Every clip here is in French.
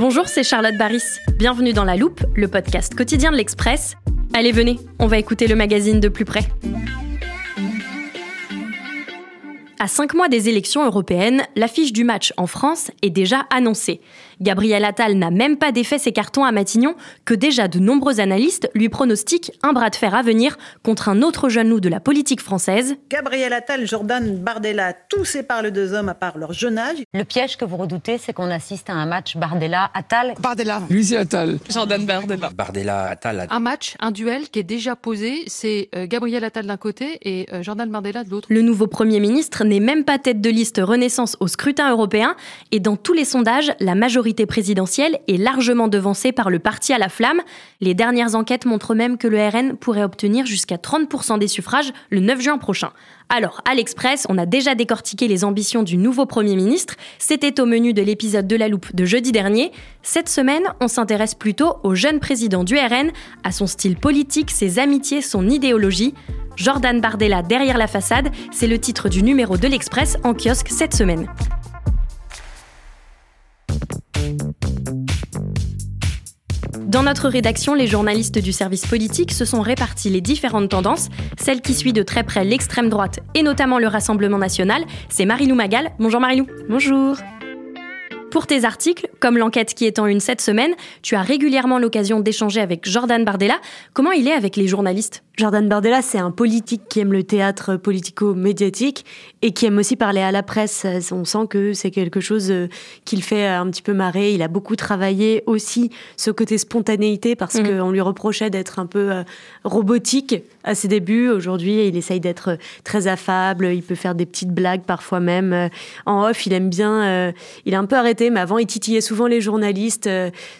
Bonjour, c'est Charlotte Baris. Bienvenue dans La Loupe, le podcast quotidien de l'Express. Allez, venez, on va écouter le magazine de plus près. À cinq mois des élections européennes, l'affiche du match en France est déjà annoncée. Gabriel Attal n'a même pas défait ses cartons à Matignon que déjà de nombreux analystes lui pronostiquent un bras de fer à venir contre un autre jeune loup de la politique française. Gabriel Attal, Jordan Bardella, tous séparent les deux hommes à part leur jeune âge. Le piège que vous redoutez, c'est qu'on assiste à un match Bardella-Attal. Bardella. Lui, c'est Attal. Jordan Bardella. Bardella, Attal. Un match, un duel qui est déjà posé, c'est euh, Gabriel Attal d'un côté et euh, Jordan Bardella de l'autre. Le nouveau Premier ministre n'est même pas tête de liste Renaissance au scrutin européen et dans tous les sondages, la majorité présidentielle est largement devancée par le parti à la flamme. Les dernières enquêtes montrent même que le RN pourrait obtenir jusqu'à 30% des suffrages le 9 juin prochain. Alors, à l'Express, on a déjà décortiqué les ambitions du nouveau Premier ministre. C'était au menu de l'épisode de La Loupe de jeudi dernier. Cette semaine, on s'intéresse plutôt au jeune président du RN, à son style politique, ses amitiés, son idéologie. Jordan Bardella derrière la façade, c'est le titre du numéro de l'Express en kiosque cette semaine. Dans notre rédaction, les journalistes du service politique se sont répartis les différentes tendances. Celle qui suit de très près l'extrême droite et notamment le Rassemblement national, c'est Marilou Magal. Bonjour Marilou. Bonjour. Pour tes articles, comme l'enquête qui est en une cette semaine, tu as régulièrement l'occasion d'échanger avec Jordan Bardella. Comment il est avec les journalistes? Jordan Bardella, c'est un politique qui aime le théâtre politico-médiatique et qui aime aussi parler à la presse. On sent que c'est quelque chose euh, qu'il fait un petit peu marrer. Il a beaucoup travaillé aussi ce côté spontanéité parce mmh. qu'on lui reprochait d'être un peu euh, robotique à ses débuts. Aujourd'hui, il essaye d'être très affable. Il peut faire des petites blagues parfois même. En off, il aime bien. Il a un peu arrêté, mais avant, il titillait souvent les journalistes.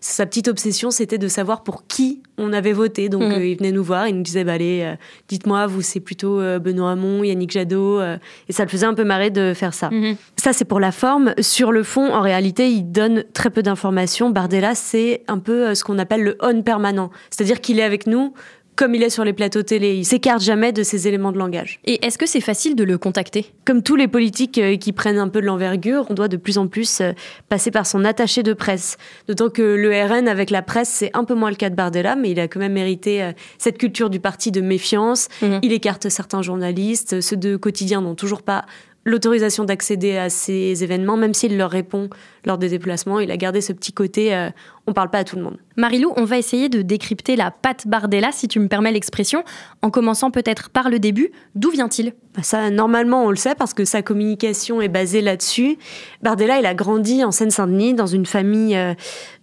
Sa petite obsession, c'était de savoir pour qui on avait voté. Donc, mmh. il venait nous voir. Il nous disait, bah, allez, euh, dites-moi, vous, c'est plutôt euh, Benoît Hamon, Yannick Jadot. Euh, et ça le faisait un peu marrer de faire ça. Mhm. Ça, c'est pour la forme. Sur le fond, en réalité, il donne très peu d'informations. Bardella, c'est un peu ce qu'on appelle le on permanent. C'est-à-dire qu'il est avec nous comme il est sur les plateaux télé. Il s'écarte jamais de ces éléments de langage. Et est-ce que c'est facile de le contacter? Comme tous les politiques euh, qui prennent un peu de l'envergure, on doit de plus en plus euh, passer par son attaché de presse. D'autant que le RN avec la presse, c'est un peu moins le cas de Bardella, mais il a quand même mérité euh, cette culture du parti de méfiance. Mhm. Il écarte certains journalistes, ceux de quotidien n'ont toujours pas l'autorisation d'accéder à ces événements, même s'il leur répond lors des déplacements. Il a gardé ce petit côté, on parle pas à tout le monde. Marilou, on va essayer de décrypter la patte Bardella, si tu me permets l'expression, en commençant peut-être par le début. D'où vient-il? Bah, Ça, normalement, on le sait parce que sa communication est basée là-dessus. Bardella, il a grandi en Seine-Saint-Denis, dans une famille euh,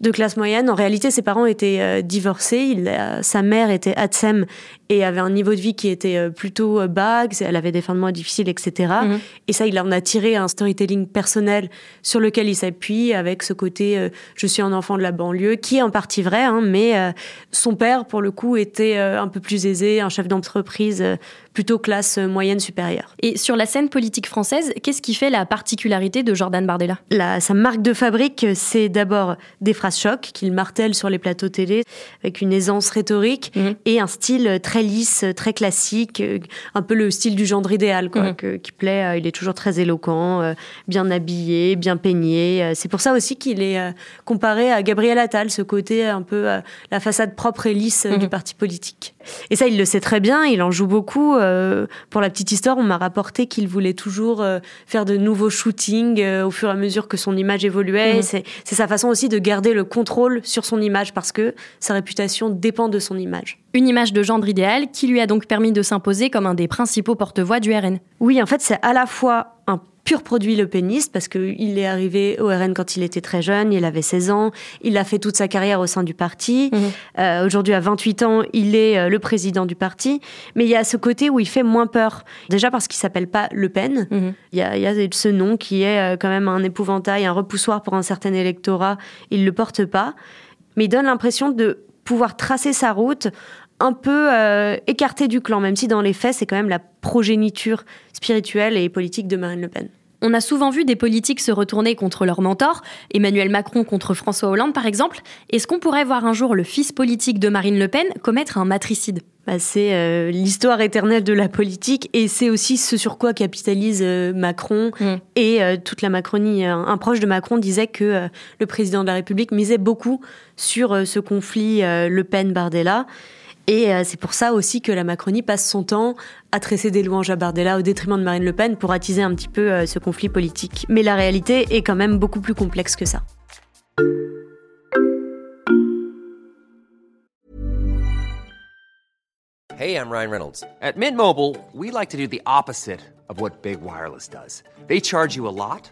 de classe moyenne. En réalité, ses parents étaient euh, divorcés. sa mère était Atsem et avait un niveau de vie qui était euh, plutôt bas. Elle avait des fins de mois difficiles, etc. Mhm. Et ça, il en a tiré un storytelling personnel sur lequel il s'appuie avec ce côté je suis un enfant de la banlieue, qui est en partie vrai, hein, mais euh, son père, pour le coup, était euh, un peu plus aisé, un chef d'entreprise euh, plutôt classe moyenne supérieure. Et sur la scène politique française, qu'est-ce qui fait la particularité de Jordan Bardella? La, Sa marque de fabrique, c'est d'abord des phrases chocs qu'il martèle sur les plateaux télé avec une aisance rhétorique mhm. et un style très lisse, très classique, un peu le style du gendre idéal quoi, mhm. qui plaît. Il est toujours très éloquent, bien habillé, bien peigné. C'est pour ça aussi qu'il est comparé à Gabriel Attal, ce côté un peu euh, la façade propre et lisse euh, du mhm. parti politique. Et ça, il le sait très bien, il en joue beaucoup. Euh, pour la petite histoire, on m'a rapporté qu'il voulait toujours faire de nouveaux shootings au fur et à mesure que son image évoluait. Mhm. C'est sa façon aussi de garder le contrôle sur son image parce que sa réputation dépend de son image. Une image de gendre idéal qui lui a donc permis de s'imposer comme un des principaux porte-voix du RN. Oui, en fait, c'est à la fois pur produit le péniste parce qu'il est arrivé au RN quand il était très jeune, il avait 16 ans, il a fait toute sa carrière au sein du parti. Mhm. Euh, Aujourd'hui, à 28 ans, il est euh, le président du parti. Mais il y a ce côté où il fait moins peur. Déjà parce qu'il s'appelle pas Le Pen. Mhm. Il y, a, il y a ce nom qui est euh, quand même un épouvantail, un repoussoir pour un certain électorat. Il le porte pas. Mais il donne l'impression de pouvoir tracer sa route un peu euh, écarté du clan, même si dans les faits, c'est quand même la progéniture spirituelle et politique de Marine Le Pen. On a souvent vu des politiques se retourner contre leur mentor, Emmanuel Macron contre François Hollande par exemple. Est-ce qu'on pourrait voir un jour le fils politique de Marine Le Pen commettre un matricide? Bah, c'est euh, l'histoire éternelle de la politique et c'est aussi ce sur quoi capitalise euh, Macron Mm. et euh, toute la Macronie. Un, proche de Macron disait que le président de la République misait beaucoup sur ce conflit Le Pen-Bardella. Et euh, c'est pour ça aussi que la Macronie passe son temps à tresser des louanges à Bardella au détriment de Marine Le Pen pour attiser un petit peu euh, ce conflit politique. Mais la réalité est quand même beaucoup plus complexe que ça. Hey, I'm Ryan Reynolds. At Mint Mobile, we like to do the opposite of what Big Wireless does. They charge you a lot,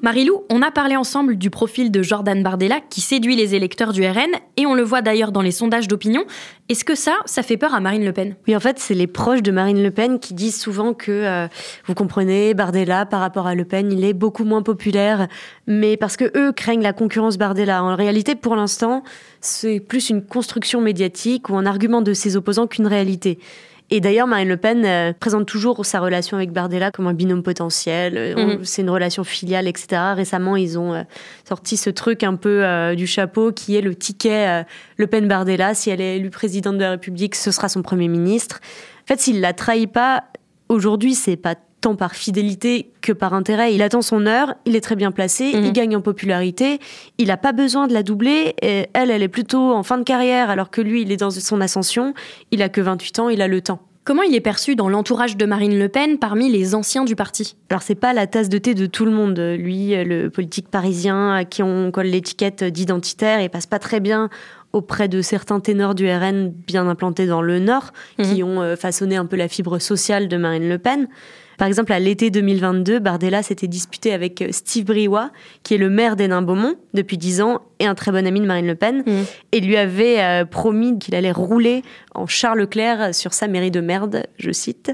Marilou, on a parlé ensemble du profil de Jordan Bardella qui séduit les électeurs du RN et on le voit d'ailleurs dans les sondages d'opinion. Est-ce que ça, ça fait peur à Marine Le Pen? Oui, en fait, c'est les proches de Marine Le Pen qui disent souvent que, euh, vous comprenez, Bardella, par rapport à Le Pen, il est beaucoup moins populaire, mais parce que eux craignent la concurrence Bardella. En réalité, pour l'instant, c'est plus une construction médiatique ou un argument de ses opposants qu'une réalité. Et d'ailleurs, Marine Le Pen euh, présente toujours sa relation avec Bardella comme un binôme potentiel. Euh, Mhm. C'est une relation filiale, etc. Récemment, ils ont euh, sorti ce truc un peu du chapeau qui est le ticket Le Pen-Bardella. Si elle est élue présidente de la République, ce sera son premier ministre. En fait, s'il la trahit pas, aujourd'hui, c'est pas tant par fidélité que par intérêt. Il attend son heure, il est très bien placé, Mhm. il gagne en popularité, il n'a pas besoin de la doubler. Et elle, elle est plutôt en fin de carrière, alors que lui, il est dans son ascension. Il a que 28 ans, il a le temps. Comment il est perçu dans l'entourage de Marine Le Pen parmi les anciens du parti? Alors c'est pas la tasse de thé de tout le monde. Lui, le politique parisien à qui on colle l'étiquette d'identitaire, il passe pas très bien auprès de certains ténors du RN bien implantés dans le Nord, qui ont euh, façonné un peu la fibre sociale de Marine Le Pen. Par exemple, à l'été 2022, Bardella s'était disputé avec euh, Steve Briouat, qui est le maire d'Hénin-Beaumont depuis 10 ans et un très bon ami de Marine Le Pen, Mhm. et lui avait euh, promis qu'il allait rouler en Charles Leclerc sur sa mairie de merde, je cite.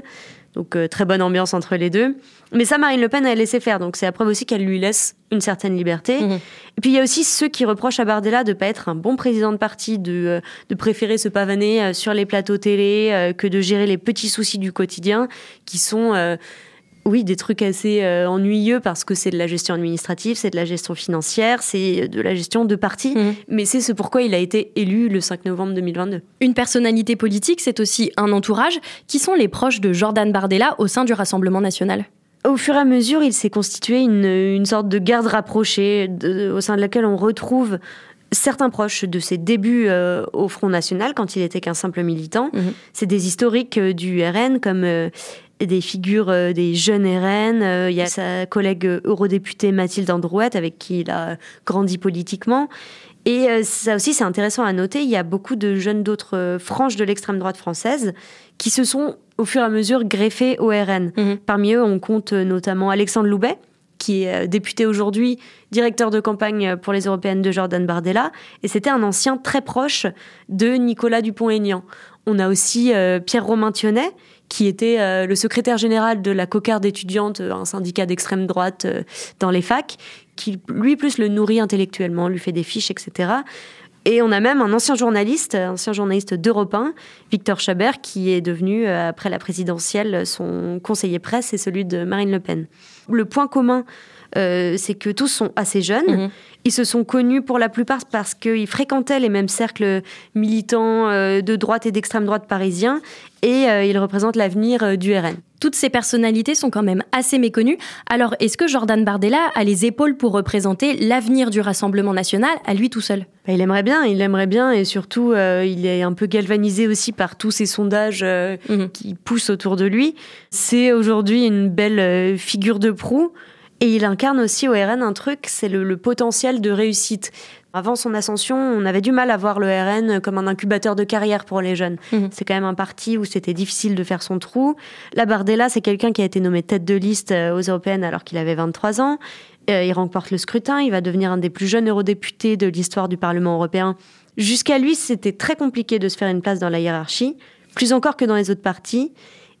Donc euh, très bonne ambiance entre les deux. Mais ça, Marine Le Pen a laissé faire. Donc c'est la preuve aussi qu'elle lui laisse une certaine liberté. Mhm. Et puis il y a aussi ceux qui reprochent à Bardella de pas être un bon président de parti, de, euh, de préférer se pavaner euh, sur les plateaux télé, que de gérer les petits soucis du quotidien, qui sont... euh, oui, des trucs assez euh, ennuyeux parce que c'est de la gestion administrative, c'est de la gestion financière, c'est de la gestion de parti. Mhm. Mais c'est ce pourquoi il a été élu le 5 novembre 2022. Une personnalité politique, c'est aussi un entourage. Qui sont les proches de Jordan Bardella au sein du Rassemblement national Au fur et à mesure, il s'est constitué une, une sorte de garde rapprochée de- au sein de laquelle on retrouve certains proches de ses débuts euh, au Front National quand il était qu'un simple militant. Mhm. C'est des historiques euh, du RN comme euh, des figures euh, des jeunes RN. Euh, Il y a sa collègue euh, eurodéputée Mathilde Androuette avec qui il a grandi politiquement. Et euh, ça aussi, c'est intéressant à noter, il y a beaucoup de jeunes d'autres franges de l'extrême droite française qui se sont au fur et à mesure greffés au RN. Mhm. Parmi eux, on compte notamment Alexandre Loubet, qui est député aujourd'hui, directeur de campagne pour les européennes de Jordan Bardella, et c'était un ancien très proche de Nicolas Dupont-Aignan. On a aussi euh, Pierre-Romain Thionnet, qui était euh, le secrétaire général de la cocarde étudiante, euh, un syndicat d'extrême droite euh, dans les facs, qui lui plus le nourrit intellectuellement, lui fait des fiches, etc. Et on a même un ancien journaliste, ancien journaliste d'Europe 1, Victor Chabert, qui est devenu, après la présidentielle, son conseiller presse et celui de Marine Le Pen. Le point commun, euh, c'est que tous sont assez jeunes Mhm. Ils se sont connus pour la plupart parce qu'ils fréquentaient les mêmes cercles militants euh, de droite et d'extrême droite parisiens et euh, ils représentent l'avenir du RN. Toutes ces personnalités sont quand même assez méconnues. Alors, est-ce que Jordan Bardella a les épaules pour représenter l'avenir du Rassemblement national à lui tout seul? Bah, Il aimerait bien, il aimerait bien, et surtout, il est un peu galvanisé aussi par tous ces sondages mhm. qui poussent autour de lui. C'est aujourd'hui une belle figure de proue. Et il incarne aussi au RN un truc, c'est le, potentiel de réussite. Avant son ascension, on avait du mal à voir le RN comme un incubateur de carrière pour les jeunes. Mhm. C'est quand même un parti où c'était difficile de faire son trou. La Bardella, c'est quelqu'un qui a été nommé tête de liste euh, aux européennes alors qu'il avait 23 ans. Euh, il remporte le scrutin, il va devenir un des plus jeunes eurodéputés de l'histoire du Parlement européen. Jusqu'à lui, c'était très compliqué de se faire une place dans la hiérarchie, plus encore que dans les autres partis.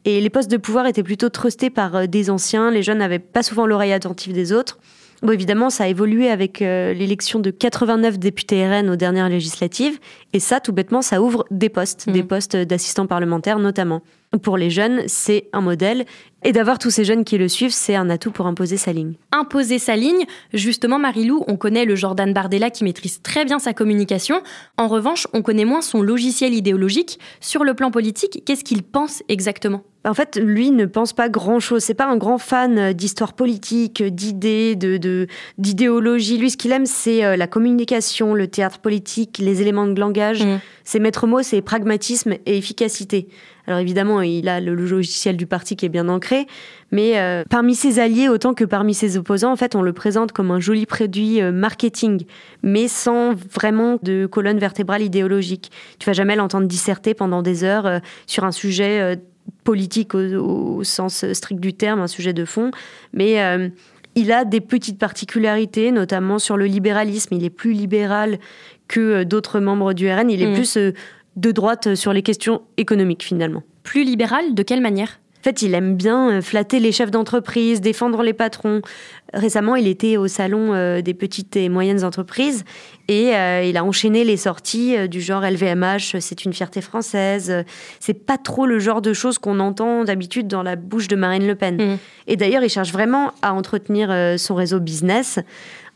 Et les postes de pouvoir étaient plutôt trustés par euh, des anciens. Les jeunes n'avaient pas souvent l'oreille attentive des autres. Bon, évidemment, ça a évolué avec euh, l'élection de 89 députés RN aux dernières législatives. Et ça, tout bêtement, ça ouvre des postes, des mmh. postes d'assistants parlementaires notamment. Pour les jeunes, c'est un modèle. Et d'avoir tous ces jeunes qui le suivent, c'est un atout pour imposer sa ligne. Imposer sa ligne, justement, Marilou, on connaît le Jordan Bardella qui maîtrise très bien sa communication. En revanche, on connaît moins son logiciel idéologique. Sur le plan politique, qu'est-ce qu'il pense exactement? En fait, lui ne pense pas grand-chose. C'est pas un grand fan d'histoire politique, d'idées, de, d'idéologie. Lui, ce qu'il aime, c'est euh, la communication, le théâtre politique, les éléments de langage. Mmh. Ses maîtres mots, c'est pragmatisme et efficacité. Alors évidemment, il a le logiciel du parti qui est bien ancré, mais euh, parmi ses alliés autant que parmi ses opposants, en fait, on le présente comme un joli produit euh, marketing, mais sans vraiment de colonne vertébrale idéologique. Tu vas jamais l'entendre disserter pendant des heures euh, sur un sujet politique au, sens strict du terme, un sujet de fond, mais il a des petites particularités, notamment sur le libéralisme. Il est plus libéral que d'autres membres du RN. Il est mmh. plus de droite sur les questions économiques finalement. Plus libéral, de quelle manière? Fait, il aime bien euh, flatter les chefs d'entreprise, défendre les patrons. Récemment, il était au salon euh, des petites et moyennes entreprises et euh, il a enchaîné les sorties du genre LVMH, c'est une fierté française. C'est pas trop le genre de choses qu'on entend d'habitude dans la bouche de Marine Le Pen. Mmh. Et d'ailleurs, il cherche vraiment à entretenir son réseau business.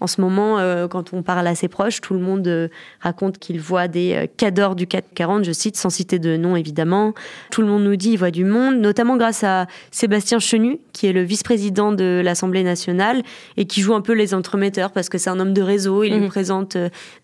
En ce moment, euh, quand on parle à ses proches, tout le monde euh, raconte qu'il voit des euh, cadors du 440, je cite, sans citer de nom évidemment. Tout le monde nous dit qu'il voit du monde, notamment grâce à Sébastien Chenu, qui est le vice-président de l'Assemblée nationale et qui joue un peu les entremetteurs parce que c'est un homme de réseau, il nous mhm. présente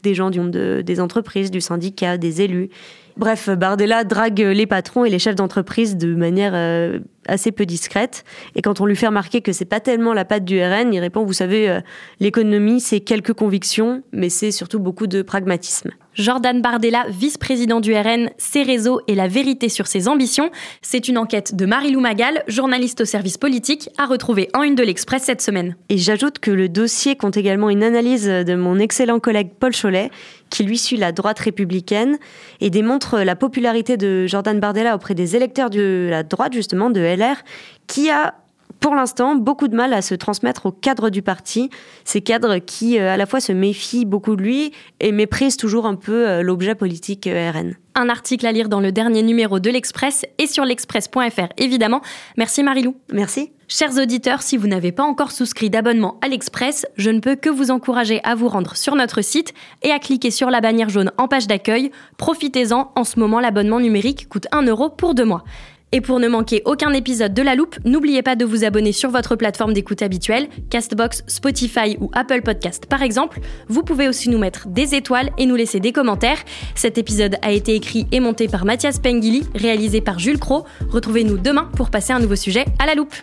des gens du monde des entreprises, du syndicat, des élus. Bref, Bardella drague les patrons et les chefs d'entreprise de manière euh, assez peu discrète. Et quand on lui fait remarquer que c'est pas tellement la patte du RN, il répond Vous savez, euh, l'économie, c'est quelques convictions, mais c'est surtout beaucoup de pragmatisme. Jordan Bardella, vice-président du RN, ses réseaux et la vérité sur ses ambitions. C'est une enquête de Marie-Lou Magal, journaliste au service politique, à retrouver en une de l'Express cette semaine. Et j'ajoute que le dossier compte également une analyse de mon excellent collègue Paul Cholet, qui lui suit la droite républicaine et démontre la popularité de Jordan Bardella auprès des électeurs de la droite, justement, de LR, qui a pour l'instant, beaucoup de mal à se transmettre aux cadres du parti, ces cadres qui euh, à la fois se méfient beaucoup de lui et méprisent toujours un peu euh, l'objet politique euh, RN. Un article à lire dans le dernier numéro de l'Express et sur l'express.fr évidemment. Merci Marilou. Merci. Chers auditeurs, si vous n'avez pas encore souscrit d'abonnement à l'Express, je ne peux que vous encourager à vous rendre sur notre site et à cliquer sur la bannière jaune en page d'accueil. Profitez-en, en ce moment l'abonnement numérique coûte 1 euro pour deux mois. Et pour ne manquer aucun épisode de La Loupe, n'oubliez pas de vous abonner sur votre plateforme d'écoute habituelle, Castbox, Spotify ou Apple Podcast par exemple. Vous pouvez aussi nous mettre des étoiles et nous laisser des commentaires. Cet épisode a été écrit et monté par Mathias Pengili, réalisé par Jules Cro. Retrouvez-nous demain pour passer un nouveau sujet à La Loupe.